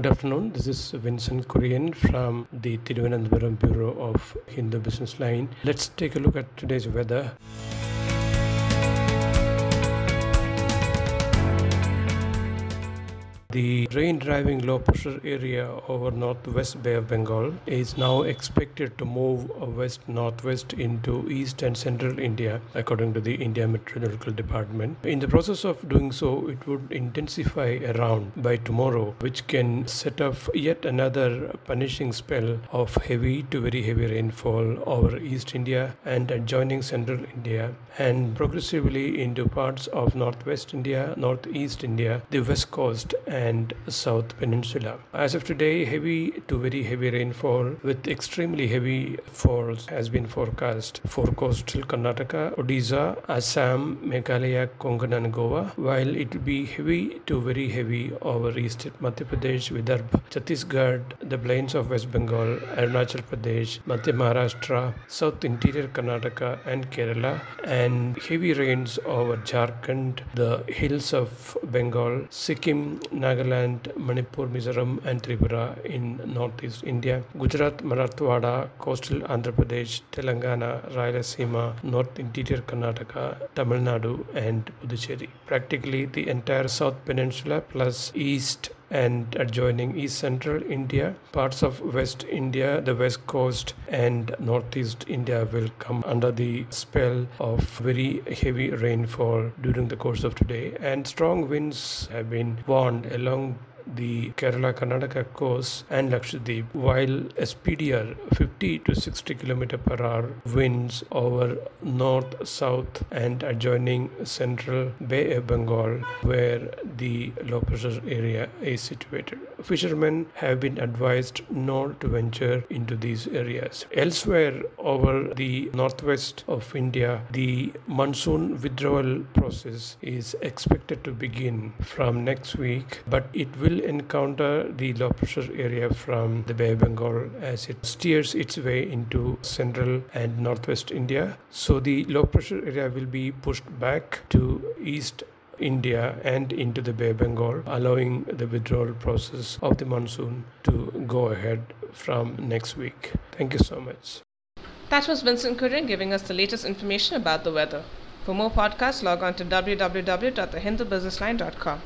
Good afternoon. This is Vinson Kurian from the Thiruvananthapuram Bureau of Hindu Business Line. Let's take a look at today's weather. The rain driving low pressure area over northwest Bay of Bengal is now expected to move uh, west northwest into east and central India, according to the India Meteorological Department. In the process of doing so, it would intensify around by tomorrow, which can set off yet another punishing spell of heavy to very heavy rainfall over East India and adjoining central India, and progressively into parts of northwest India, northeast India, the west coast, and South Peninsula. As of today, heavy to very heavy rainfall with extremely heavy falls has been forecast for coastal Karnataka, Odisha, Assam, Meghalaya, Konkan and Goa, while it will be heavy to very heavy over east Madhya Pradesh, Vidarbha, Chhattisgarh, the plains of West Bengal, Arunachal Pradesh, Madhya Maharashtra, South Interior Karnataka and Kerala, and heavy rains over Jharkhand, the hills of Bengal, Sikkim, Nagaland, Manipur, Mizoram, and Tripura in northeast India, Gujarat, Marathwada, coastal Andhra Pradesh, Telangana, Rayalaseema, north interior Karnataka, Tamil Nadu, and Puducherry. Practically the entire south peninsula plus east and adjoining east central India, parts of west India, the west coast, and northeast India will come under the spell of very heavy rainfall during the course of today. And strong winds have been warned along the Kerala Karnataka coast and Lakshadweep, while SPDR 50 to 60 km per hour winds over north, south, and adjoining central Bay of Bengal, where the low pressure area is situated. Fishermen have been advised not to venture into these areas. Elsewhere, over the northwest of India, the monsoon withdrawal process is expected to begin from next week, but it will encounter the low pressure area from the Bay of Bengal as it steers its way into central and northwest India. So the low pressure area will be pushed back to east India and into the Bay of Bengal, allowing the withdrawal process of the monsoon to go ahead from next week. Thank you so much. That was Vinson Kurian giving us the latest information about the weather. For more podcasts, log on to www.thehindubusinessline.com.